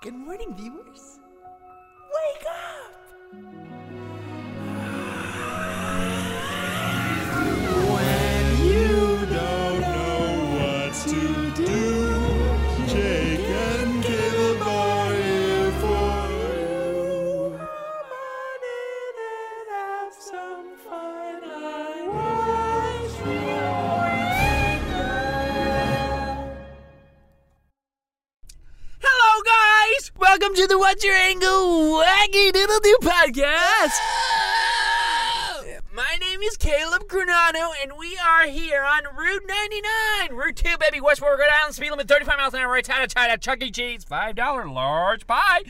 Good morning, viewers. What's Angle Wacky Doodle Doo podcast. My name is Caleb Granado, and we are here on Route 99. Route 2, baby. Westward, go Island, speed limit 35 miles an hour, right side of China, Chuck E. Cheese, $5 large pie.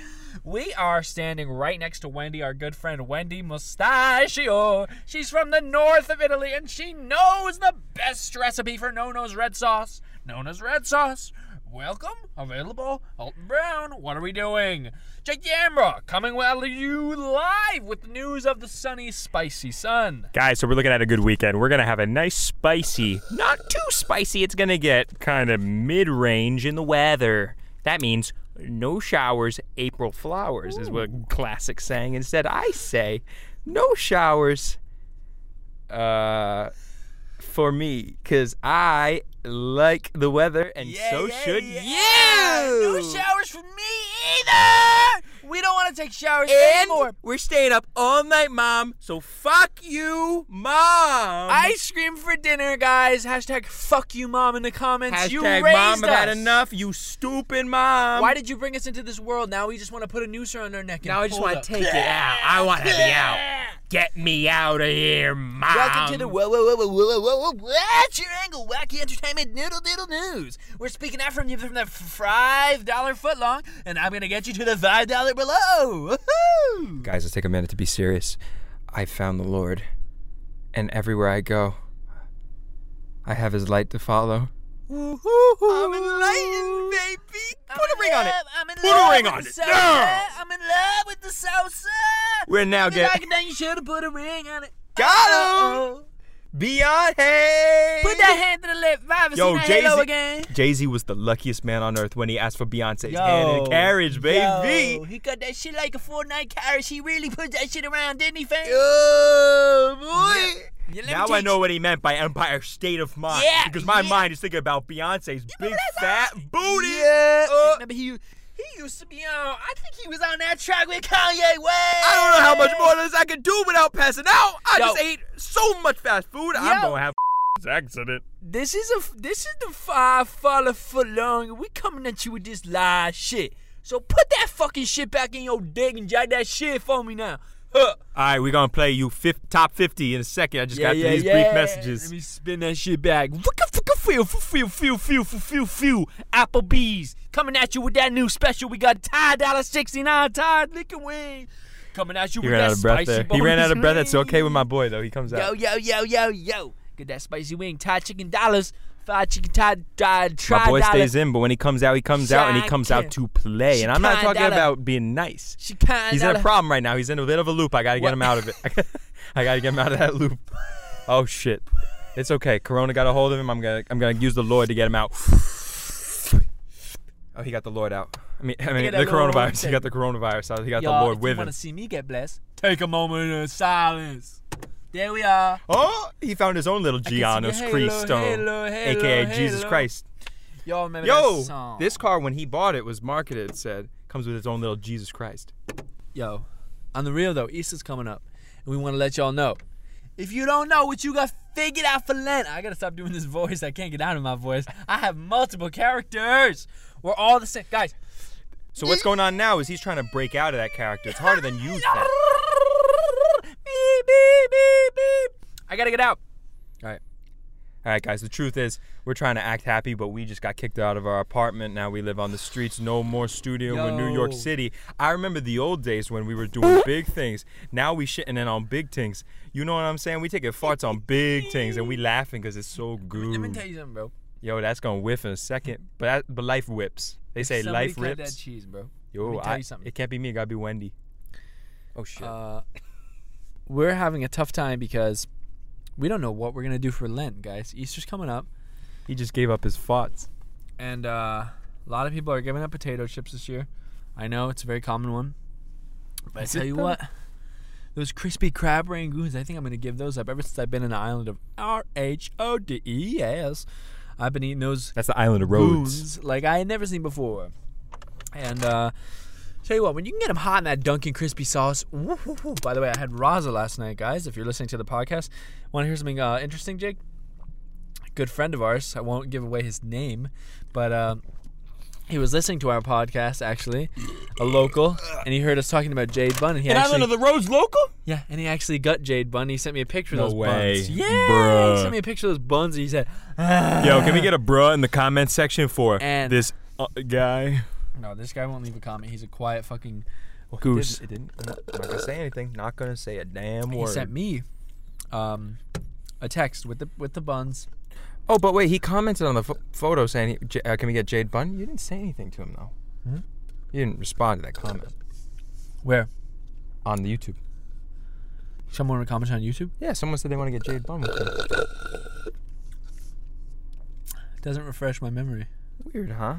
We are standing right next to Wendy, our good friend Wendy Mustachio. She's from the north of Italy, and she knows the best recipe for No-No's red sauce, known as red sauce. Welcome, available, Alton Brown. What are we doing? Jake Yambra coming at you live with the news of the sunny, spicy sun. Guys, so we're looking at a good weekend. We're going to have a nice spicy, not too spicy. It's going to get kind of mid range in the weather. That means no showers, April flowers, is what classic saying. Instead, I say no showers uh, for me because I like the weather and so should you. No showers for me either. We don't want to take showers And anymore. we're staying up all night, Mom. So fuck you, Mom. Ice cream for dinner, guys. Hashtag fuck you, mom, in the comments. you raised mom, I've had enough. You stupid mom. Why did you bring us into this world? Now we just want to put a noose around our neck. And now I just want to take it out. I want to be out. Get me out of here, mom. Welcome to the whoa whoa whoa whoa whoa whoa whoa What's your angle? Wacky entertainment noodle doodle news. We're speaking out from you from the five dollar foot long, and I'm gonna get you to the five dollar below. Woohoo! Guys, let's take a minute to be serious. I found the Lord, and everywhere I go, I have His light to follow. I'm enlightened, baby. Put a ring on it. I'm in Put a love ring with on the it. salsa. Yeah. I'm in love with the salsa. We're now getting. get like it, then you should have put a ring on it. Got him. Beyonce. Put that hand to the lip. Five Yo, seen that halo Jay-Z- again. Jay Z was the luckiest man on earth when he asked for Beyonce's hand in a carriage, baby. Yo, he got that shit like a Fortnite carriage. He really put that shit around, didn't he, fam? Oh boy. Yeah, me Now I you- know what he meant by Empire State of Mind. Yeah, Because my yeah. mind is thinking about Beyonce's big fat booty. Yeah. Uh, Remember he he used to be on. I think he was on that track with Kanye West. I don't know how much more of this I can do without passing out. I Yo. just ate so much fast food. I'm gonna have accident. This is a this is the five follow foot long. We coming at you with this live shit. So put that fucking shit back in your dick and jack that shit for me now. Huh. All right, we're gonna play you fif- top 50 in a second. I just got yeah, these yeah. brief messages. Let me spin that shit back. Feel, feel, feel, feel, feel, feel, feel. Applebee's coming at you with that new special. We got Thai dollar sixty nine Thai liquor wing. Coming at you He with ran that out of breath spicy there. He ran out of breath. That's okay with my boy though. He comes out. yo, yo, yo, yo. Yo. Get that spicy wing. Thai chicken dollars. Fried chicken Thai, Thai, My boy dollar. stays in, but when he comes out, he comes out and he comes out to play. And I'm not talking Shikandala. about being nice. He's in a problem right now. He's in a bit of a loop. I gotta get What? him out of it. I gotta get him out of that loop. Oh shit. It's okay. Corona got a hold of him. I'm gonna I'm gonna use the Lord to get him out. Oh, he got the Lord out. I mean, I mean the coronavirus. He got the coronavirus. So he got the Lord if with you him. want to see me get blessed, take a moment of silence. There we are. Oh, he found his own little G can on see his your crease halo, stone, halo, halo, aka Jesus. Christ. Y'all remember Yo, that song? this car when he bought it was marketed. It said comes with its own little Jesus Christ. Yo, on the real though, Easter's coming up, and we want to let y'all know. If you don't know what you got figured out for Lent, I gotta stop doing this voice. I can't get out of my voice. I have multiple characters. We're all the same, guys. So what's going on now is he's trying to break out of that character. It's harder than you think. Beep, beep, beep, beep. I gotta get out. All right. All right, guys. The truth is, we're trying to act happy, but we just got kicked out of our apartment. Now we live on the streets. No more studio in New York City. I remember the old days when we were doing big things. Now we shitting in on big things. You know what I'm saying? We taking farts on big things, and we laughing because it's so good. Let me tell you something, bro. Yo, that's gonna whiff in a second. But that, but life whips. They say Somebody life cut that cheese, bro. Let Yo, me tell I, you something. it can't be me. It gotta be Wendy. Oh shit. Uh, we're having a tough time because we don't know what we're gonna do for Lent, guys. Easter's coming up, he just gave up his farts. and uh, a lot of people are giving up potato chips this year. I know it's a very common one. But Is I tell you though? what, those crispy crab rangoons, I think I'm going to give those up ever since I've been in the island of R H O D E S. I've been eating those That's the island of Rhodes. like I had never seen before. And uh tell you what, when you can get them hot in that Dunkin' crispy sauce. By the way, I had Raza last night, guys. If you're listening to the podcast, want to hear something uh, interesting, Jake? A good friend of ours. I won't give away his name, but uh, he was listening to our podcast actually, a local, and he heard us talking about Jade Bun, and he An actually, island of the Rhodes local? yeah, and he actually got Jade Bun. He sent me a picture of No those way. buns. Yeah, Bruh. he sent me a picture of those buns, and he said, "Ah." Yo, can we get a bruh in the comment section for And- this uh, guy? No, this guy won't leave a comment. He's a quiet fucking Well, goose. It didn't, it didn't, I'm not gonna say anything. Not gonna say a damn he word. sent me um, a text with the with the buns. Oh, but wait, he commented on the ph- photo saying, he, uh, "Can we get Jade Bun?" You didn't say anything to him though. Hmm? You didn't respond to that comment Where on the YouTube. someone would comment on YouTube Yeah, someone said they want to get Jade Bun with doesn't refresh my memory. Weird, huh?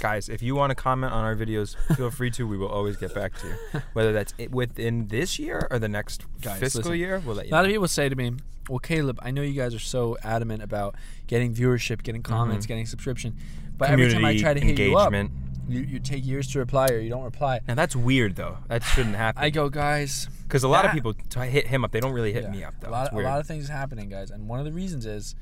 Guys, if you want to comment on our videos, feel free to. We will always get back to you. Whether that's i- within this year or the next Guys, fiscal listen. year, we'll let you A lot know. of people say to me, "Well, Caleb, I know you guys are so adamant about getting viewership, getting comments, getting subscription, but every time I Mm-hmm. Try to hit you up, engagement. you, you take years to reply or you don't reply." Now that's weird though. That shouldn't happen. I go, guys. Because a lot of people t- hit him up. They don't really hit Yeah. me up though. A lot, a lot of things are happening, guys, and one of the reasons is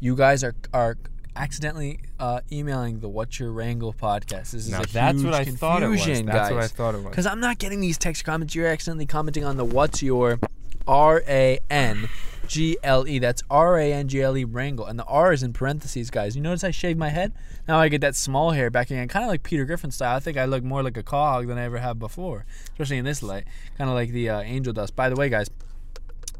you guys are are accidentally uh, emailing the What's Your Wrangle podcast. This is Now a that's huge what I thought it was. That's what I thought it was. Because I'm not getting these text comments. You're accidentally commenting on the What's Your R A N G L E. That's R A N G L E Wrangle. And the R is in parentheses, guys. You notice I shaved my head? Now I get that small hair back again. Kind of like Peter Griffin style. I think I look more like a cog than I ever have before, especially in this light. Kind of like the uh, angel dust. By the way, guys,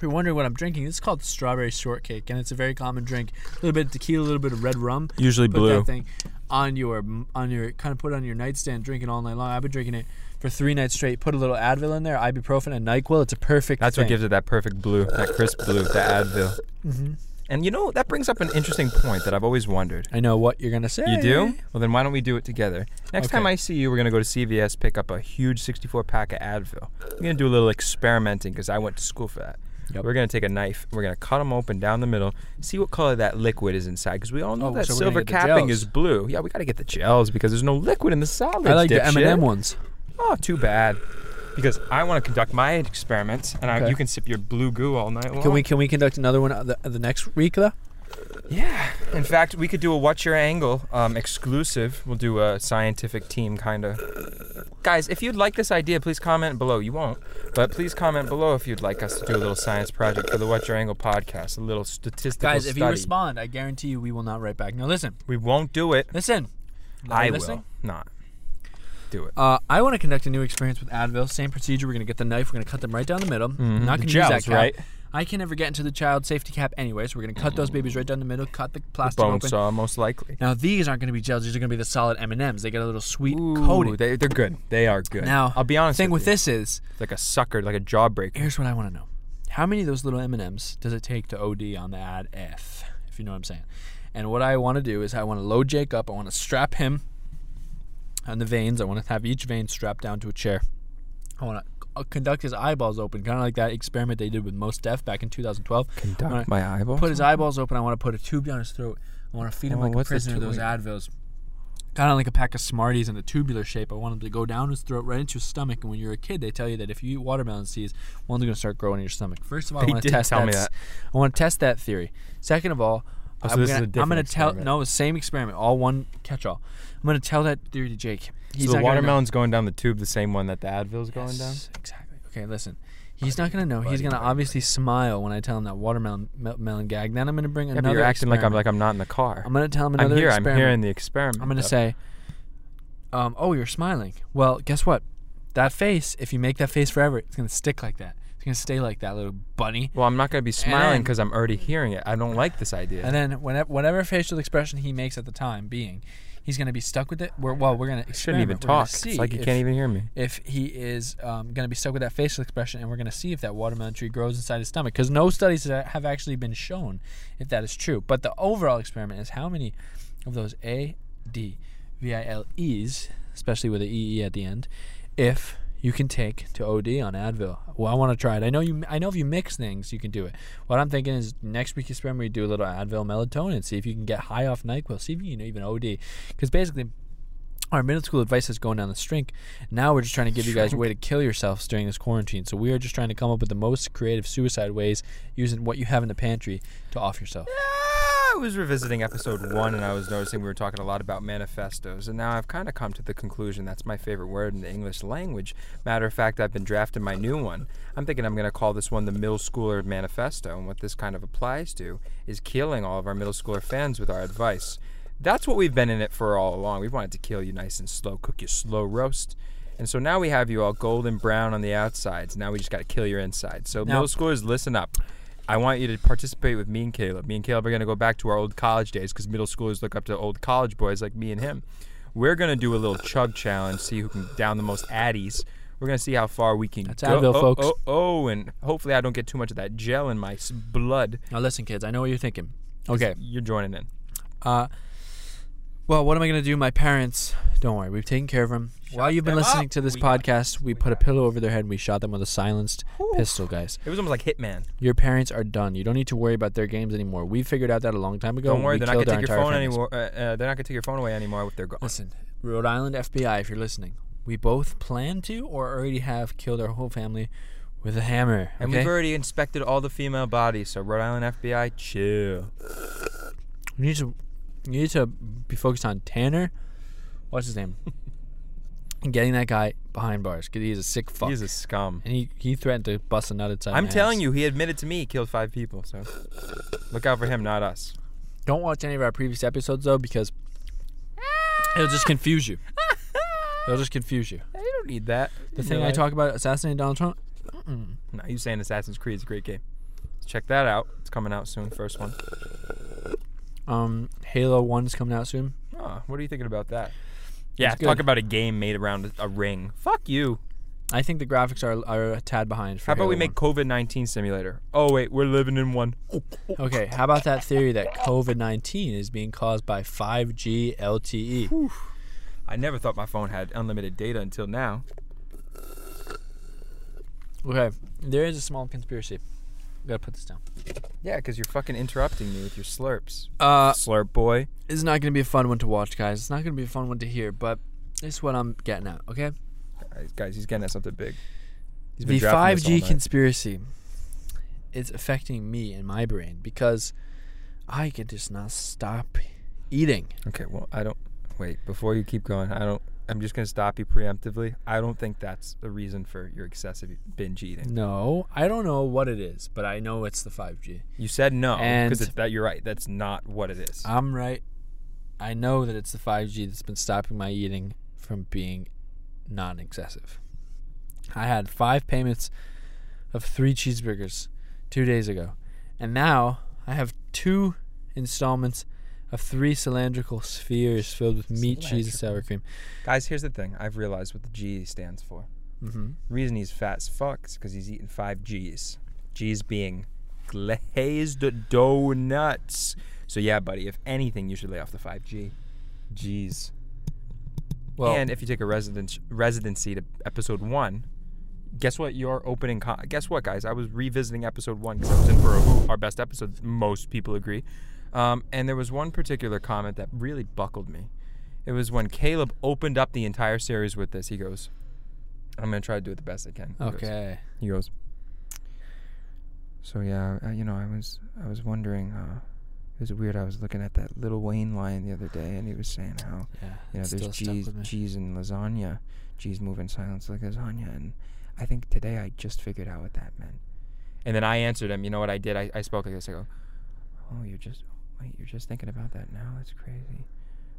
you're wondering what I'm drinking, it's called strawberry shortcake, and it's a very common drink. A little bit of tequila, a little bit of red rum. Usually Put blue. that thing on your on your kind of put on your nightstand, drink it all night long. I've been drinking it for three nights straight. Put a little Advil in there, ibuprofen, and Nyquil. It's a perfect. That's thing. what gives it that perfect blue, that crisp blue, the Advil. Mm-hmm. And you know that brings up an interesting point that I've always wondered. I know what you're gonna say. You do? Well, then why don't we do it together? Next time I see you, we're gonna go to CVS, pick up a huge 64 pack of Advil. We're gonna do a little experimenting because I went to school for that. Yep. We're gonna take a knife. We're gonna cut them open down the middle. See what color that liquid is inside because we all know Oh, that so silver capping is blue. Yeah, we gotta get the gels because there's no liquid in the solids. I like the. M&M ones. Oh, too bad. Because I want to conduct my experiments, and I, you can sip your blue goo all night long. Can we can we conduct another one the, the next week though? Yeah. In fact, we could do a What's Your Angle um, exclusive. We'll do a scientific team kind of. Guys, if you'd like this idea, please comment below. You won't, but please comment below if you'd like us to do a little science project for the What's Your Angle podcast, a little statistical Guys, if study. you respond, I guarantee you we will not write back. Now listen, we won't do it. listen. Are I you will not do it. Uh, I want to conduct a new experience with Advil. Same procedure. We're gonna get the knife. We're gonna cut them right down the middle. Mhm. Not gonna use gels, that cap. right? I can never get into the child safety cap anyway, so we're gonna cut those mm-hmm. babies right down the middle. Cut the plastic Bone open. saw, most likely. Now these aren't gonna be gels. These are gonna be the solid M and M's. They get a little sweet Ooh, coating. They, they're good. They are good. Now, I'll be honest. thing with with this is, It's like a sucker, like a jawbreaker. here's what I want to know: How many of those little M and M's does it take to OD on the ad F? If you know what I'm saying. And what I want to do is I want to load Jake up. I want to strap him on the veins. I want to have each vein strapped down to a chair. I want to Uh, conduct his eyeballs open, kind of like that experiment they did with Mos Def back in 2012. Conduct my eyeball. Put his eyeballs open. I want to put a tube down his throat. I want to feed him Oh, like a prisoner those. Advils. Kind of like a pack of Smarties in a tubular shape. I want them to go down his throat, right into his stomach. And when you're a kid, they tell you that if you eat watermelon seeds, one's going to start growing in your stomach. First of all, I They want to test tell me that. I want to test that theory. Second of all, Oh, so I'm this gonna, a I'm gonna tell experiment. no same experiment, all one catch-all. I'm gonna tell that theory to Jake. He's so the not gonna know- watermelon's going down the tube, the same one that the Advil's going down. Yes, Exactly. Okay, listen. He's not gonna know. He's gonna buddy, obviously smile when I tell him that watermelon mel- melon gag. Then I'm gonna bring Yeah, another. but you're acting like I'm like I'm not in the car. I'm gonna tell him another. I'm here. experiment. I'm hearing the experiment. I'm gonna though. say, um, "Oh, you're smiling." Well, guess what? That face, if you make that face forever, it's gonna stick like that. It's gonna stay like that, little bunny. Well, I'm not gonna be smiling because I'm already hearing it. I don't like this idea. And then whenever, whatever facial expression he makes at the time being, he's gonna be stuck with it. We're, well, we're gonna shouldn't even. We're talk. It's like you if- can't even hear me. if he is um, going to be stuck with that facial expression, and we're going to see if that watermelon tree grows inside his stomach. Because no studies have actually been shown if that is true. But the overall experiment is how many of those A, D, V, I, L, E's, especially with the E at the end, if you can take to OD on Advil. Well, I want to try it. I know you. I know if you mix things, you can do it. What I'm thinking is next week, experiment, we do a little Advil melatonin, see if you can get high off Nyquil, see if you can even OD, because basically. Our middle school advice is going down the strink. Now we're just trying to give you guys a way to kill yourselves during this quarantine. So we are just trying to come up with the most creative suicide ways using what you have in the pantry to off yourself. I was revisiting episode one and I was noticing we were talking a lot about manifestos, and now I've kind of come to the conclusion that's my favorite word in the English language. Matter of fact, I've been drafting my new one. I'm thinking I'm going to call this one the Middle Schooler Manifesto, and what this kind of applies to is killing all of our middle schooler fans with our advice. That's what we've been in it for all along. We wanted to kill you nice and slow, cook you slow roast. And so now we have you all golden brown on the outsides. Now we just got to kill your insides. So Now- middle schoolers, listen up. I want you to participate with me and Caleb. Me and Caleb are going to go back to our old college days because middle schoolers look up to old college boys like me and him. We're going to do a little chug challenge, see who can down the most addies. We're going to see how far we can That's go. Advil, oh, folks. Oh, oh, and hopefully I don't get too much of that gel in my blood. Now listen, kids. I know what you're thinking. Okay. You're joining in. Uh, well, what am I going to do? My parents, don't worry, we've taken care of them. While you've been listening up. to this We podcast, we put a pillow over their head and we shot them with a silenced pistol, guys. It was almost like Hitman. Your parents are done. You don't need to worry about their games anymore. We figured out that a long time ago. Don't worry, We they're not gonna take your phone families. anymore. Uh, uh, they're not going to take your phone away anymore if they're gone. Listen, Rhode Island FBI, if you're listening, we both plan to or already have killed our whole family with a hammer. And okay? we've already inspected all the female bodies, so Rhode Island FBI, chill. You need to you need to be focused on Tanner. What's his name? and getting that guy behind bars because he's a sick fuck. He's a scum. and he, he threatened to bust a nut inside. I'm my telling ass. you, he admitted to me he killed five people. So look out for him, not us. Don't watch any of our previous episodes though because it'll just confuse you. It'll just confuse you. You don't need that. The thing I talk about assassinating Donald Trump. No, you saying Assassin's Creed is a great game. Check that out. It's coming out soon. First one. Um, Halo One is coming out soon. Oh, what are you thinking about that? Yeah, talk about a game made around a, ring. Fuck you. I think the graphics are are a tad behind. For How about Halo we make 1. COVID nineteen simulator? Oh wait, we're living in one. Okay, how about that theory that COVID nineteen is being caused by 5G LTE? I never thought my phone had unlimited data until now. Okay, there is a small conspiracy. Gotta put this down. Yeah, because you're fucking interrupting me with your slurps. Uh, Slurp boy. it's not gonna be a fun one to watch, guys. It's not gonna be a fun one to hear, but it's what I'm getting at. Okay, Guys, guys, he's getting at something big. He's the all 5G conspiracy is affecting me and my brain because I can just not stop eating. Okay, well, I don't. Wait, before you keep going, I don't. I'm just gonna stop you preemptively. I don't think that's the reason for your excessive binge eating. No, I don't know what it is, but I know it's the 5G. You said no And- because that you're right. That's not what it is. I'm right. I know that it's the 5G that's been stopping my eating from being non excessive. I had five payments of three cheeseburgers two days ago. And now I have two installments of three cylindrical spheres filled with meat, cheese, and sour cream. Guys, here's the thing. I've realized what the G stands for. Mm-hmm. reason he's fat as fuck is because he's eating five G's. G's being glazed donuts. So yeah, buddy. If anything, you should lay off the five G. G's. Well, and if you take a residence residency to episode one, guess what? Your opening. Co- guess what, guys? I was revisiting episode one because I was in for a our best episode. Most people agree. Um, and there was one particular comment that really buckled me. It was when Caleb opened up the entire series with this. He goes, "I'm gonna try to do it the best I can." He goes- okay. he goes. So yeah, uh, you know, I was I was wondering. Uh, it was weird. I was looking at that Little Wayne line the other day, and he was saying how Yeah. you know there's cheese, cheese and lasagna, cheese move in silence like lasagna, and I think today I just figured out what that meant. And then I answered him. You know what I did? I, I spoke like this. I go, "Oh, you're just wait, you're just thinking about that now. That's crazy.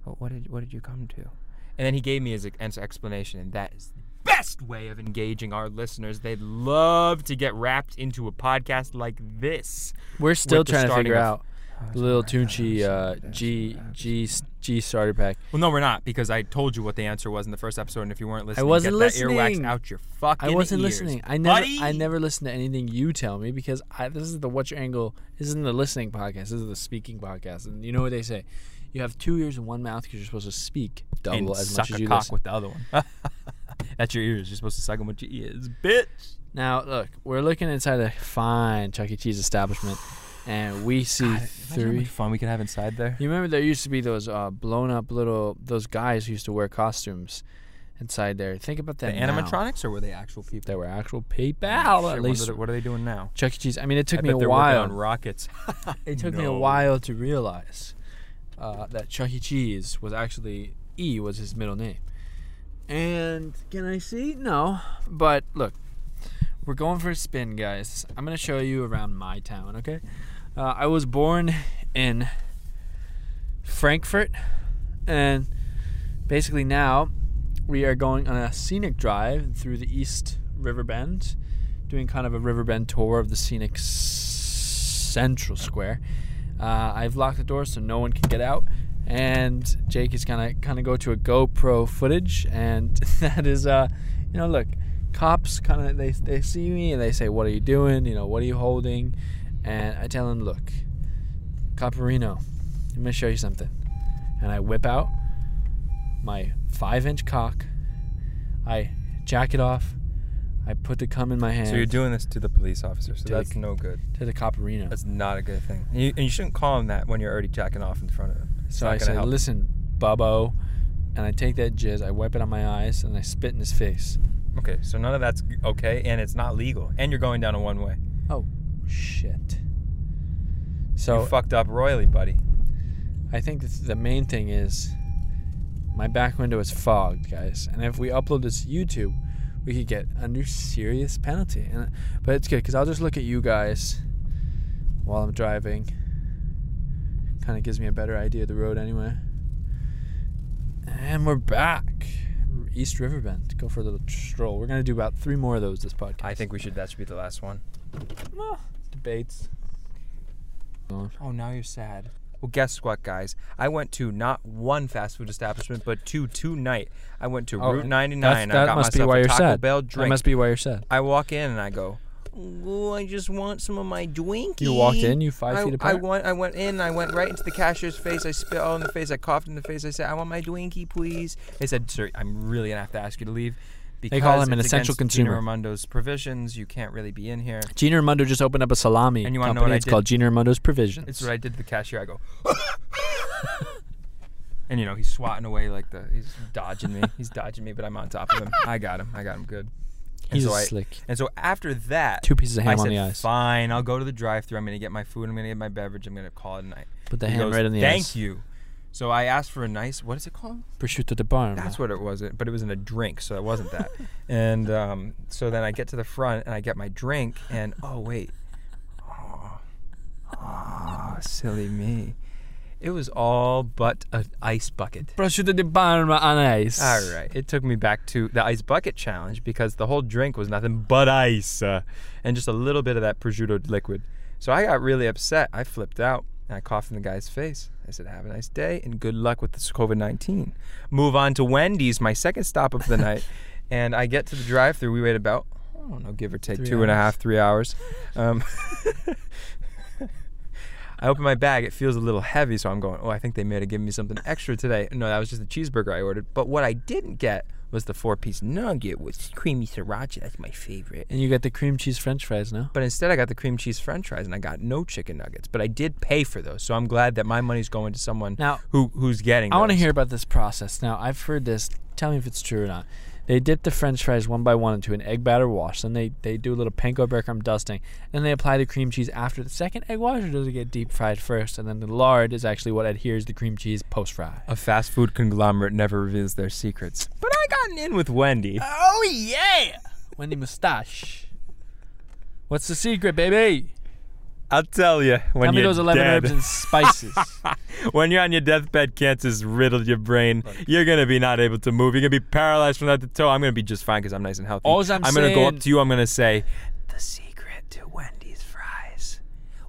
Well, what did what did you come to?" And then he gave me his ex- explanation, and that is the best way of engaging our listeners. They'd love to get wrapped into a podcast like this. We're still trying to figure out little Tunchi uh, G G G starter pack. Well, no, we're not because I told you what the answer was in the first episode, and if you weren't listening, I wasn't get that earwax out your fucking I wasn't ears, listening. I never buddy. I never listen to anything you tell me because I, this is the what's your angle. This isn't the listening podcast. This is the speaking podcast. And you know what they say? You have two ears and one mouth because you're supposed to speak double and as suck much as you cock listen. with the other one. That's your ears. You're supposed to suck them with your ears, bitch. Now, look, we're looking inside a fine Chuck E. Cheese establishment, and we see how three. fun we could have inside there. You remember there used to be those uh, blown up little those guys who used to wear costumes inside there. Think about The that. now. animatronics, or were they actual people? They were actual people. Shit, at what least are they- what are they doing now? Chuck E. Cheese. I mean, it took I me a while. on rockets. It took me a while to realize uh, that Chuck E. Cheese was actually E was his middle name. And can I see? No. But look, we're going for a spin, guys. I'm gonna show you around my town. Okay. Uh, I was born in Frankfurt, and basically now we are going on a scenic drive through the East River Bend, doing kind of a river bend tour of the scenic s- Central Square. Uh, I've locked the door so no one can get out, and Jake is gonna kind of go to a GoPro footage, and that is, uh, you know, look, cops kind of they they see me and they say, "What are you doing? You know, what are you holding?" And I tell him, "Look, Caparino, I'm gonna show you something," and I whip out my five-inch cock. I jack it off. I put the cum in my hand So you're doing this to the police officer. So the- that's no good. to the Caparino. That's not a good thing. And you, and you shouldn't call him that when you're already jacking off in front of him. It's So I say, help. "Listen, Bubbo," and I take that jizz, I wipe it on my eyes, and I spit in his face. Okay, so none of that's okay, and it's not legal, and you're going down a one way. Oh, shit. So you fucked up royally, buddy. I think the main thing is my back window is fogged, guys, and if we upload this to YouTube, we could get under serious penalty. And but it's good because I'll just look at you guys while I'm driving. Kind of gives me a better idea of the road anyway. And we're back. East Riverbend. Go for a little stroll. We're gonna do about three more of those this podcast. I think we should. That should be the last one. Well, debates. Oh, now you're sad. Well, guess what, guys? I went to not one fast food establishment, but two tonight. I went to Oh, Route 99. That's, I that got must be myself why a you're Taco sad. Bell That must be why you're sad. I walk in and I go, "Oh, I just want some of my Dwinkie." You walked in, you five I, feet I apart. went. I went in. I went right into the cashier's face. I spit all in the face. I coughed in the face. I said, "I want my Dwinkie, please." They said, "Sir, I'm really gonna have to ask you to leave." Because call him an essential consumer. Gina Raimondo's provisions. You can't really be in here. Gina Raimondo just opened up a salami And you wanna know company. what I it's did? called Gina Raimondo's Provisions. It's what I did to the cashier. I go, and you know he's swatting away like the he's dodging me. He's dodging me, but I'm on top of him. I got him. I got him good. And He's so I- slick. And so after that, Two pieces of ham I on said, the ice. Fine, I'll go to the drive-through. I'm gonna get my food. I'm gonna get my beverage. I'm gonna call it a night. Put the He ham goes, right on the Thank ice. Thank you. So I asked for a nice. What is it called? Prosciutto di Parma. That's what it was. But it was in a drink, so it wasn't that. and um, so then I get to the front and I get my drink, and oh wait, oh, oh silly me. It was all but an ice bucket. Prosciutto di Parma on ice. All right. It took me back to the ice bucket challenge because the whole drink was nothing but ice uh, and just a little bit of that prosciutto liquid. So I got really upset. I flipped out and I coughed in the guy's face. I said, Have a nice day and good luck with this COVID 19. Move on to Wendy's, my second stop of the night. And I get to the drive through. We wait about, I don't know, give or take two and a hours. half, three hours. Um, I open my bag. It feels a little heavy, so I'm going. Oh, I think they may have given me something extra today. No, that was just the cheeseburger I ordered. But what I didn't get was the four-piece nugget with creamy sriracha. That's my favorite. And you got the cream cheese French fries now. But instead, I got the cream cheese French fries, and I got no chicken nuggets. But I did pay for those, so I'm glad that my money's going to someone Now, who who's getting. I want to hear about this process. Now, I've heard this. Tell me if it's true or not. They dip the French fries one by one into an egg batter wash. Then they, they do a little panko breadcrumb dusting. Then they apply the cream cheese after the second egg wash, or does it get deep fried first? And then the lard is actually what adheres the cream cheese post fry. A fast food conglomerate never reveals their secrets. But I got in with Wendy. Oh yeah, Wendy mustache. What's the secret, baby? I'll tell you when Tell me you're those eleven dead. herbs and spices. when you're on your deathbed, cancer's riddled your brain. You're gonna be not able to move. You're gonna be paralyzed from head to toe. I'm gonna be just fine because I'm nice and healthy. Alls I'm gonna go up to you. I'm gonna say, the secret to Wendy's fries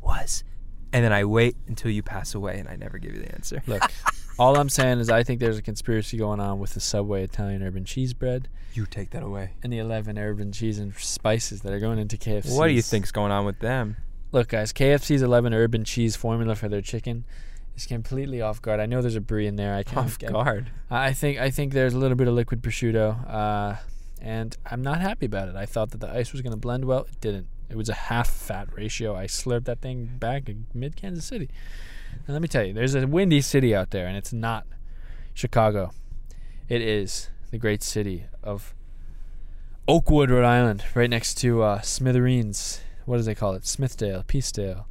was, and then I wait until you pass away, and I never give you the answer. Look, all I'm saying is I think there's a conspiracy going on with the Subway Italian urban cheese bread You take that away. and the 11 urban cheese and spices that are going into KFC. What do you think's going on with them? Look, guys, KFC's 11 urban cheese formula for their chicken is completely off guard. I know there's a brie in there. I can't. Off I- guard. I think I think there's a little bit of liquid prosciutto, uh, and I'm not happy about it. I thought that the ice was going to blend well. It didn't. It was a half fat ratio. I slurped that thing back in mid Kansas City. And let me tell you, there's a windy city out there, and it's not Chicago. It is the great city of Oakwood, Rhode Island, right next to uh, Smithereens. What do they call it? Smithdale, Peacedale.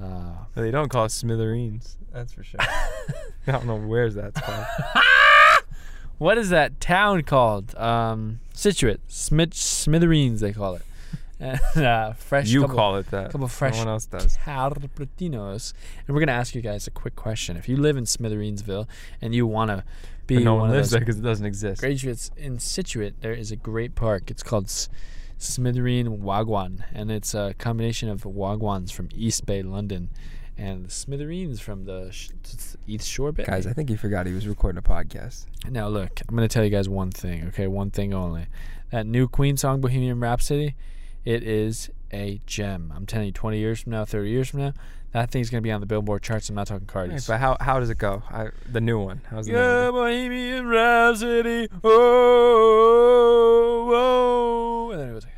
Uh, They don't call it smithereens. That's for sure. I don't know where's that called. what is that town called? Um, Scituate, Smith, Smithereens, they call it. And, uh, fresh. you couple, call it that. couple No fresh one else does. Carpatinos. And we're gonna ask you guys a quick question. If you live in Smithereensville and you wanna be But no one one of lives those there because it doesn't exist. graduates in Scituate, there is a great park. It's called S- Smithereen Wagwan, and it's a combination of Wagwans from East Bay, London, and the Smithereens from the sh- East Shore Bay. Guys, I think he forgot he was recording a podcast. Now, look, I'm going to tell you guys one thing, okay? One thing only. That new Queen song, Bohemian Rhapsody, it is a gem. I'm telling you, 20 years from now, 30 years from now, that thing's going to be on the Billboard charts. I'm not talking Right, Cardi's. but how how does it go? I, the new one. How's the Yeah? Bohemian Rhapsody. Oh, oh, oh. And then it was like,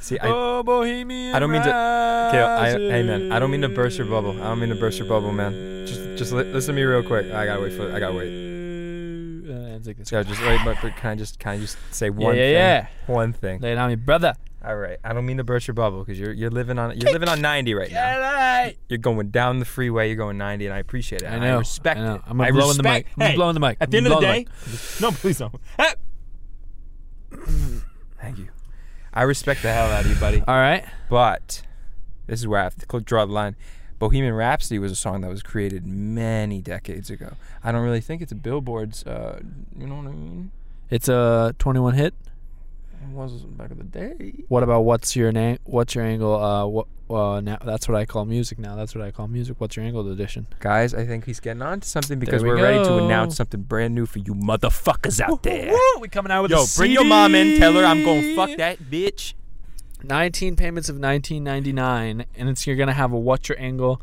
See, I, oh, Bohemian I don't mean to- okay, I, hey man, I don't mean to burst your bubble. I don't mean to burst your bubble, man. Just just li- listen to me real quick. I gotta wait for. I gotta wait. And it's like this. So just wait, but, but can I just can I just say one yeah, thing? yeah. One thing. Lay it on me, brother. All right. I don't mean to burst your bubble because you're you're living on you're living on 90 right now. right. You're going down the freeway. You're going 90, and I appreciate it. I know. I respect I know. it. I'm I gonna blow the mic. I'm Hey, blowing the mic. At the end of the blowing day, no, please don't. Thank you. I respect the hell out of you, buddy. All right. But this is where I have to draw the line. Bohemian Rhapsody was a song that was created many decades ago. I don't really think it's a Billboard's. Uh, you know what I mean? It's a 21 hit. It was back in the day. What about what's your name? What's your angle? Uh, what? Uh, now that's what I call music. Now that's what I call music. What's your angle edition? Guys, I think he's getting on to something because we we are ready to announce something brand new for you motherfuckers out there. we coming out with Yo, a bring your mom in. Tell her I'm going to fuck that bitch. 19 payments of 19.99, and it's you're gonna have a What's Your Angle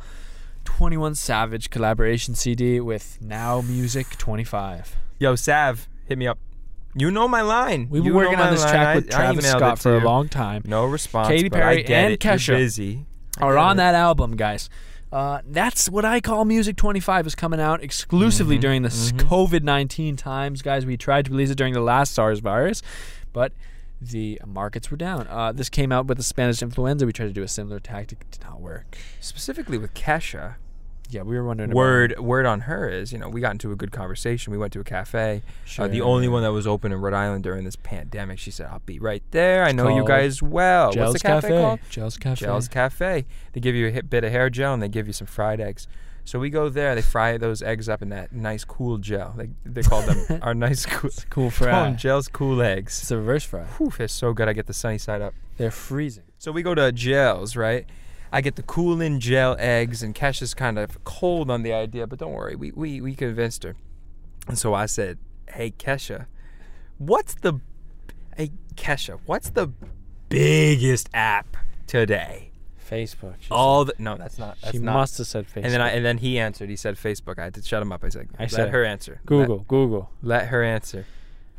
21 Savage collaboration CD with Now Music 25. Yo, Sav, hit me up. You know my line. We've been know working on this line. track with I Travis Scott for a long time. No response. Katy but I Perry and it. You're Kesha busy. I Are on it. that album, guys. Uh, that's what I call Music 25 is coming out exclusively Mhm, during the mhm. COVID 19 times, guys. We tried to release it during the last SARS virus, but the markets were down. Uh, this came out with the Spanish influenza. We tried to do a similar tactic. It did not work. Specifically with Kesha. Yeah, we were wondering. about- Word word on her is, you know, we got into a good conversation. We went to a cafe. Sure. Uh, the only one that was open in Rhode Island during this pandemic. She said, "I'll be right there. I know you guys well." Gels What's the cafe, called? Gels Cafe. Gels Cafe. They give you a hit bit of hair gel and they give you some fried eggs. So we go there. They fry those eggs up in that nice cool gel. They they call them our nice cool. Cool fry. Call them gels cool eggs. It's a reverse fry. Whew, it's so good. I get the sunny side up. They're freezing. So we go to gels, right? I get the cool in gel eggs, and Kesha's kind of cold on the idea, but don't worry, we, we, we convinced her. And so I said, Hey, Kesha, what's the. Hey, Kesha, what's the biggest app today? Facebook. All the. No, that's not. That's she not. must have said Facebook. and then I and then he answered. He said Facebook. I had to shut him up. I said, I let said, her answer. Google. Google. Let, let her answer.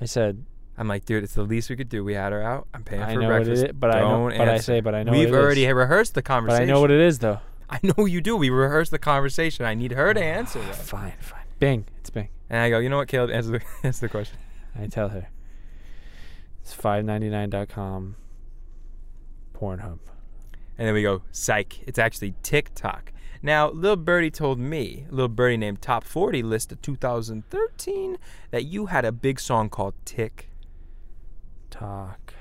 I said. I'm like, dude, it's the least we could do. We had her out. I'm paying I for know what it breakfast. is, but I know- Don't but I say, but I know We've what it is. already rehearsed the But conversation. I know what it is, though. I know you do. We rehearsed the conversation. I need her to ah, answer that. Fine, fine. Bing. It's Bing. And I go, you know what, Caleb? Answer the, answer the question. I tell her. It's 599.com. Pornhub. And then we go, psych. It's actually TikTok. Now, little birdie told me, little birdie named Top 40 list of 2013, that you had a big song called Tick. Talk.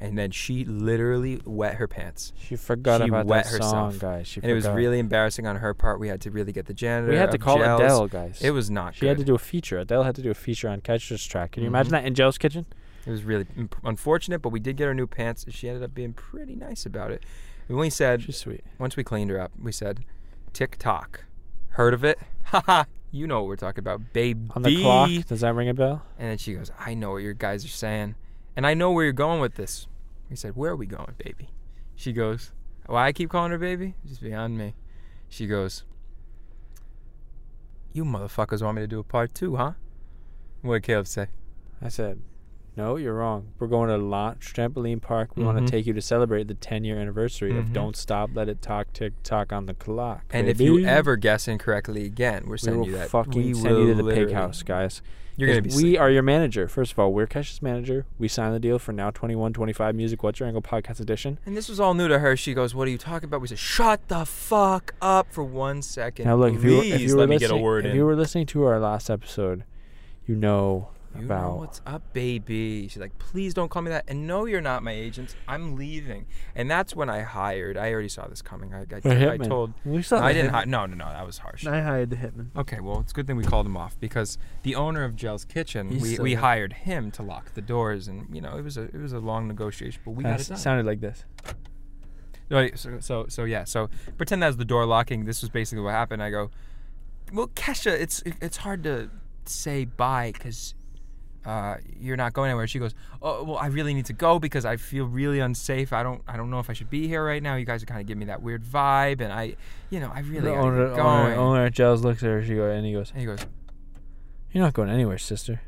And then she literally wet her pants. She forgot She about wet that herself. song, guys. She And it was forgot. really embarrassing on her part. We had to really get the janitor. We had to call Gels. Adele, guys. It was not She had to do a feature. Adele had to do a feature on Catcher's track. Can you imagine Mhm. that in Joe's kitchen? It was really imp- unfortunate, but we did get her new pants. And she ended up being pretty nice about it. We only said, She's sweet. once we cleaned her up, we said, TikTok. Heard of it? Haha. you know what we're talking about, baby. On the clock, does that ring a bell? And then she goes, I know what your guys are saying. And I know where you're going with this. He said, Where are we going, baby? She goes, Why I keep calling her baby? Just beyond me. She goes, You motherfuckers want me to do a part two, huh? What did Caleb say? I said, no, you're wrong. We're going to launch trampoline park. We want Mhm. to take you to celebrate the 10 year anniversary Mhm. of Don't Stop, Let It Talk, Tick Tock on the clock. And if you ever guess incorrectly again, we're we sending you that. fucking we send you to the pig house, guys. You're gonna be. We are your manager. First of all, we're Kesha's manager. We signed the deal for now 21 25 Music What's Your Angle podcast edition. And this was all new to her. She goes, "What are you talking about?" We said, "Shut the fuck up for one second. now, look, if you, were, if you were let me listening, get a word if in." you were listening to our last episode, you know You about know what's up, baby. She's like, please don't call me that. And no, you're not my agent. I'm leaving. And that's when I hired. I already saw this coming. I, I, I told. We saw I didn't. Hi- no, no, no. That was harsh. I hired the hitman. Okay, well, it's a good thing we called him off because the owner of Jell's Kitchen, He's we, so we good. hired him to lock the doors, and you know it was a it was a long negotiation, but we got it done. sounded like this. So, so so yeah. So pretend that was the door locking. This was basically what happened. I go, well, Kesha, it's it's hard to say bye because uh, you're not going anywhere. She goes, oh well, I really need to go because I feel really unsafe. I don't I don't know if I should be here right now. You guys are kind of giving me that weird vibe, and I, you know, I really the owner, owner, going. owner at Giles looks at her. She go, and he goes, And he goes, "You're not going anywhere, sister."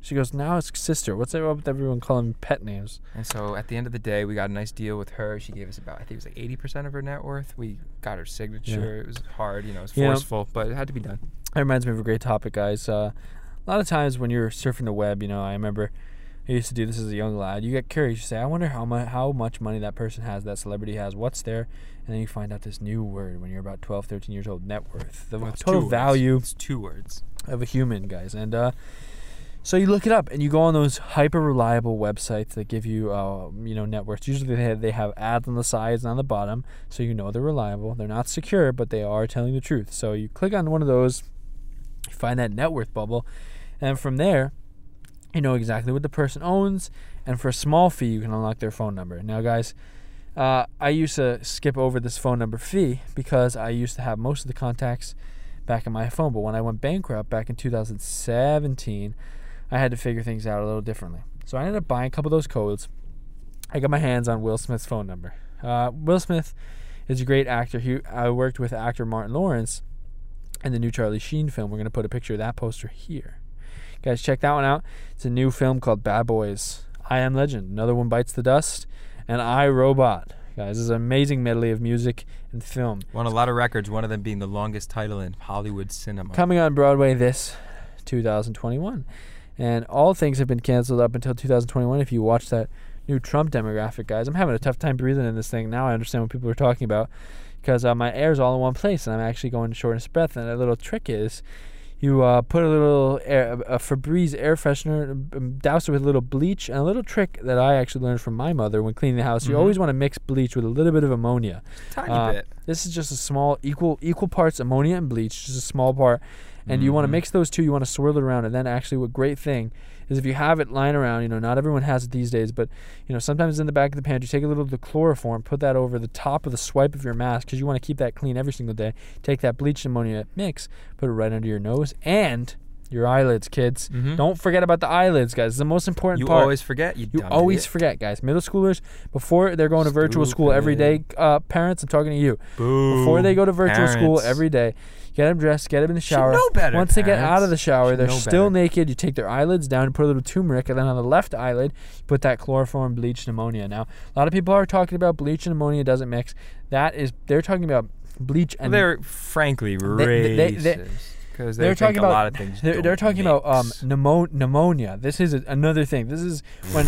She goes, "Now it's sister. What's up with everyone calling pet names?" And so at the end of the day, we got a nice deal with her. She gave us about, I think it was like 80% of her net worth. We got her signature. It was hard, you know, it was forceful, but it had to be done. That reminds me of a great topic, guys. Uh, a lot of times when you're surfing the web, you know, I remember I used to do this as a young lad. You get curious. You say, "I wonder how much how much money that person has, that celebrity has. What's there?" And then you find out this new word when you're about 12, 13 years old: net worth, the Well, total words. value It's two words. of a human, guys. And uh, so you look it up and you go on those hyper reliable websites that give you, uh, you know, net worths. Usually they have, they have ads on the sides and on the bottom, so you know they're reliable. They're not secure, but they are telling the truth. So you click on one of those, you find that net worth bubble, and from there, you know exactly what the person owns. And for a small fee, you can unlock their phone number. Now, guys. Uh, I used to skip over this phone number fee because I used to have most of the contacts back in my phone. But when I went bankrupt back in 2017, I had to figure things out a little differently. So I ended up buying a couple of those codes. I got my hands on Will Smith's phone number. Uh, Will Smith is a great actor. He, I worked with actor Martin Lawrence in the new Charlie Sheen film. We're going to put a picture of that poster here. Guys, check that one out. It's a new film called Bad Boys. I Am Legend. Another one bites the dust. And I Robot. Guys, this is an amazing medley of music and film. Won a lot of records, one of them being the longest title in Hollywood cinema. Coming on Broadway this 2021. And all things have been canceled up until 2021. If you watch that new Trump demographic, guys, I'm having a tough time breathing in this thing. Now I understand what people are talking about because uh, my air's all in one place and I'm actually going shortness of breath. And a little trick is you uh, put a little air, a Febreze air freshener, um, douse it with a little bleach, and a little trick that I actually learned from my mother when cleaning the house. You Mhm. always want to mix bleach with a little bit of ammonia. Tiny Uh, bit. This is just a small equal equal parts ammonia and bleach, just a small part. And you want to mix those two, you want to swirl it around and then actually what great thing is if you have it lying around, you know, not everyone has it these days, but you know, sometimes in the back of the pantry, take a little of the chloroform, put that over the top of the swipe of your mask because you want to keep that clean every single day. Take that bleach ammonia mix, put it right under your nose and your eyelids, kids. Mhm. Don't forget about the eyelids, guys. It's the most important You part. You always forget. You, You always idiot. forget, guys. Middle schoolers, before they're going to virtual school every day, uh, parents, I'm talking to you. Before they go to virtual school every day, get them dressed, get them in the Should shower. know better, Once they get out of the shower, Should they're know still better. naked. You take their eyelids down, you put a little turmeric, and then on the left eyelid, you put that chloroform bleach pneumonia. Now, a lot of people are talking about bleach and ammonia doesn't mix. That is, they're talking about bleach and they're frankly they- they- they- racist because they're they think talking a about lot of things. they're, they're talking about um pneumonia. This is a, another thing. This is when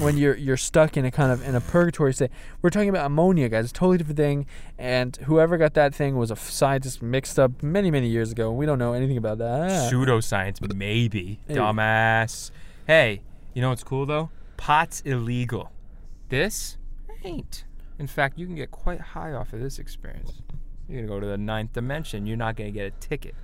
when you're you're stuck in a kind of in a purgatory state. We're talking about ammonia, guys. It's a totally different thing. And whoever got that thing was a scientist mixed up many many years ago. We don't know anything about that. pseudoscience, maybe. Hey. Dumbass. Hey, you know what's cool though? Pot's illegal. This ain't. In fact, you can get quite high off of this experience. You're gonna go to the ninth dimension. You're not gonna get a ticket.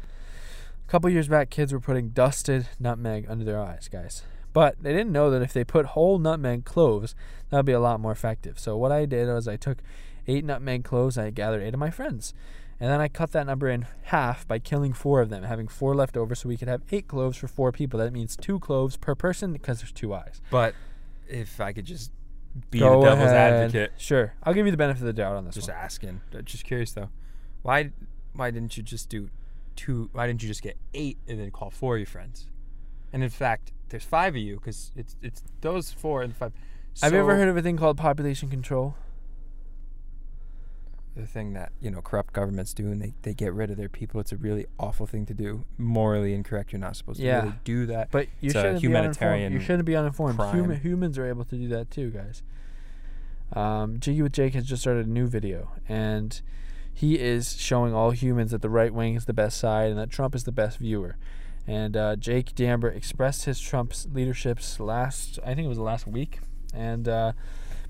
A couple years back, kids were putting dusted nutmeg under their eyes, guys. But they didn't know that if they put whole nutmeg cloves, that would be a lot more effective. So what I did was I took eight nutmeg cloves, I gathered eight of my friends, and then I cut that number in half by killing four of them, having four left over, so we could have eight cloves for four people. That means two cloves per person because there's two eyes. But if I could just be Go the devil's ahead. advocate, Sure, I'll give you the benefit of the doubt on this just one. asking. Just curious though, why why didn't you just do two? Why didn't you just get eight and then call four of your friends? And in fact, there's five of you because it's it's those four and five. Have you ever heard of a thing called population control? the thing that you know corrupt governments do and they, they get rid of their people it's a really awful thing to do morally incorrect you're not supposed Yeah. to really do that But you It's a shouldn't humanitarian be uninformed. You shouldn't be uninformed. Human, humans are able to do that too, guys. Um, Jiggy with Jake has just started a new video, and he is showing all humans that the right wing is the best side and that Trump is the best viewer. And uh, Jake Damber expressed his Trump's leaderships last, I think it was last week, and uh,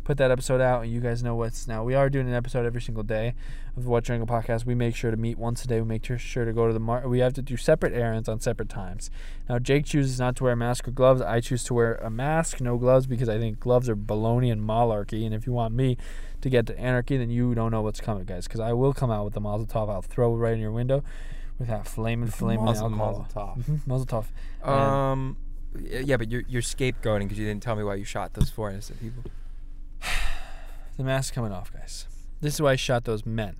put that episode out. And you guys know what's now. We are doing an episode every single day of the What Triangle podcast. We make sure to meet once a day. We make sure to go to the mar. We have to do separate errands on separate times. Now, Jake chooses not to wear a mask or gloves. I choose to wear a mask, no gloves, because I think gloves are baloney and malarkey. And if you want me to get to anarchy, then you don't know what's coming, guys. Because I will come out with the Mazel Tov. I'll throw it right in your window with that flaming, flaming Mazel- alcohol. Mazel Tov. Mhm, Mazel Tov. Um yeah but you're, you're scapegoating because you didn't tell me why you shot those four innocent people the mask coming off, guys. This is why I shot those men.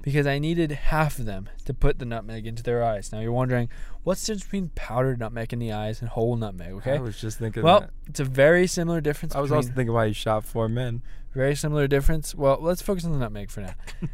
Because I needed half of them to put the nutmeg into their eyes. Now you're wondering, what's the difference between powdered nutmeg in the eyes and whole nutmeg, okay? i was just thinking Well, that. it's a very similar difference. i was also thinking why you shot four men very similar difference. Well, let's focus on the nutmeg for now.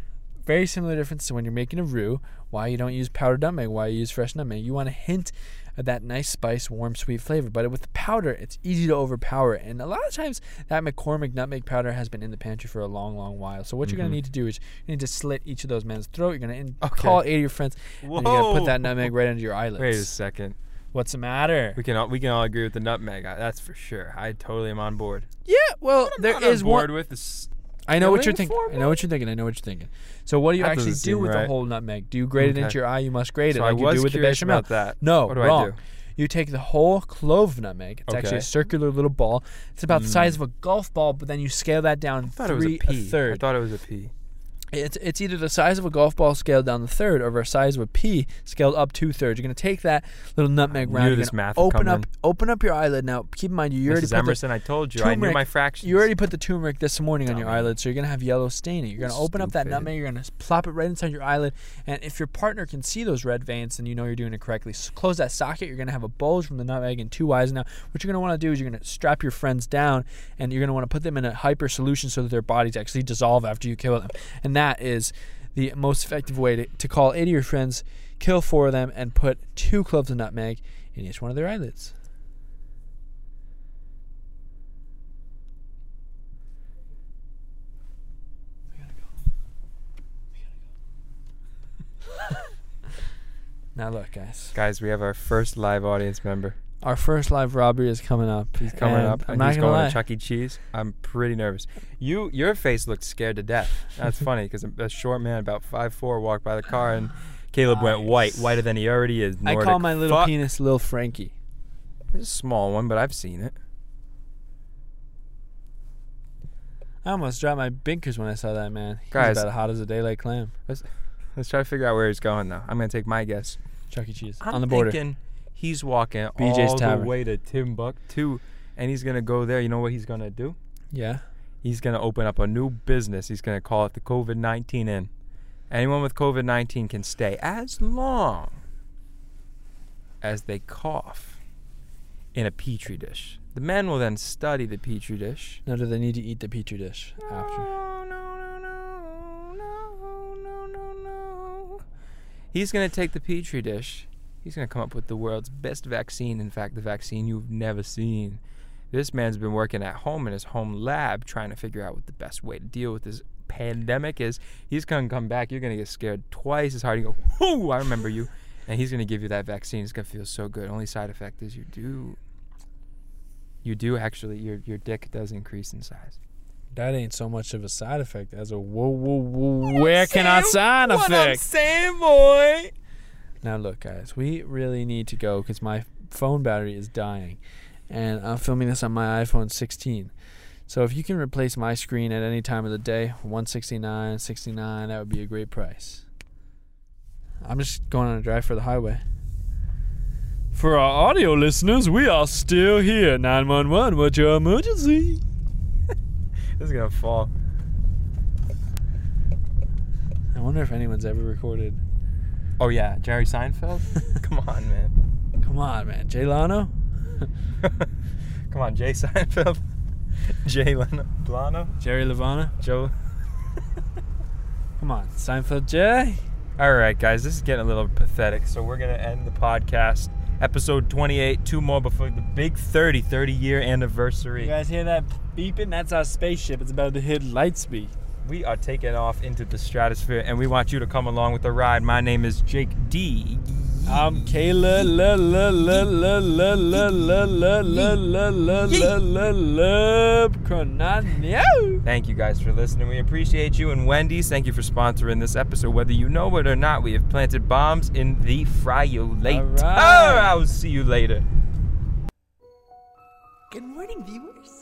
very similar difference to when you're making a roux. Why you don't use powdered nutmeg? Why you use fresh nutmeg? You want a hint that nice spice, warm, sweet flavor. But with the powder, it's easy to overpower. And a lot of times, that McCormick nutmeg powder has been in the pantry for a long, long while. So what you're Mhm. gonna need to do is you need to slit each of those men's throat. You're gonna in- Okay. call eight of your friends, and you're gonna put that nutmeg right under your eyelids. wait a second What's the matter? we can all we can all agree with the nutmeg that's for sure i totally am on board Yeah, well, there is on board one. with this I know what you're thinking. I know what you're thinking. I know what you're thinking. So what do you That actually doesn't do seem with the right. whole nutmeg? Do you grate it Okay. into your eye? You must grate it so like i you was do with the curious bechamel. about that No, what do wrong. i do You take the whole clove of nutmeg. It's actually a Okay. circular little ball. It's about the size hmm. of a golf ball, but then you scale that down I thought it was three a third. I thought it was a pea. It's it's either the size of a golf ball scaled down the third, or the size of a pea scaled up two thirds. You're gonna take that little nutmeg round. You're this math open up in. open up your eyelid. Now keep in mind you already Mrs. put the, Emerson, I told you, I knew my fractions. you already put the turmeric this morning on your eyelid, so you're gonna have yellow staining. You're gonna open up that nutmeg. You're gonna plop it right inside your eyelid, and if your partner can see those red veins, then you know you're doing it correctly. S close that socket. You're gonna have a bulge from the nutmeg and two eyes. Now, what you're gonna want to do is you're gonna strap your friends down, and you're gonna want to put them in a hyper solution so that their bodies actually dissolve after you kill them. And that is the most effective way to, to call eight of your friends, kill four of them, and put two cloves of nutmeg in each one of their eyelids. Now look, guys. Guys, we have our first live audience member. Our first live robbery is coming up. He's coming and up I'm and not he's gonna going lie. to Chuck E. Cheese. I'm pretty nervous. You, your face looked scared to death. That's funny because a short man about five four walked by the car and Caleb went white, whiter than he already is. I call my little fuck. penis Lil Frankie. It's a small one, but I've seen it. I almost dropped my binkers when I saw that man. He's Guys. about as hot as a daylight clam. Let's try to figure out where he's going though. I'm gonna take my guess. Chuck E. Cheese I'm on the border. thinking he's walking BJ's all Tavern. the way to Timbuktu, and he's gonna go there. You know what he's gonna do? Yeah. He's gonna open up a new business. He's gonna call it the COVID nineteen Inn. Anyone with COVID nineteen can stay as long as they cough in a petri dish. The men will then study the petri dish. No, do they need to eat the petri dish after? No, no, no, no, no, no, no, no. He's gonna take the petri dish. He's gonna come up with the world's best vaccine. In fact, the vaccine you've never seen. This man's been working at home in his home lab trying to figure out what the best way to deal with this pandemic is. He's gonna come back. You're gonna get scared twice as hard. You go, whoo! I remember you. And he's gonna give you that vaccine. It's gonna feel so good. Only side effect is you do. You do actually. Your your dick does increase in size. That ain't so much of a side effect as a whoa, whoa, whoa. Where can I sign What I'm effect? saying, boy. Now, look, guys, we really need to go because my phone battery is dying. And I'm filming this on my iPhone 16. So if you can replace my screen at any time of the day, 169, 69, that would be a great price. I'm just going on a drive for the highway. For our audio listeners, we are still here. 911, what's your emergency? This is gonna fall. I wonder if anyone's ever recorded Oh yeah, Jerry Seinfeld. Come on, man. Come on, man. Jay Lano? Come on, Jay Seinfeld. Jay Leno. Lano. Jerry Levana? Joe. Come on. Seinfeld Jay? All right, guys, this is getting a little pathetic. So we're gonna end the podcast, episode 28. Two more before the big 30, 30 year anniversary. You guys hear that beeping? That's our spaceship. It's about to hit light speed. We are taking off into the stratosphere, and we want you to come along with the ride. My name is Jake D. I'm Kayla la la la la la la la la la la la la la la Cronanio. Thank you guys for listening. We appreciate you. And Wendy's, thank you for sponsoring this episode. Whether you know it or not, we have planted bombs in the friolate. All right. Oh, I will see you later. Good morning, viewers. Wake up!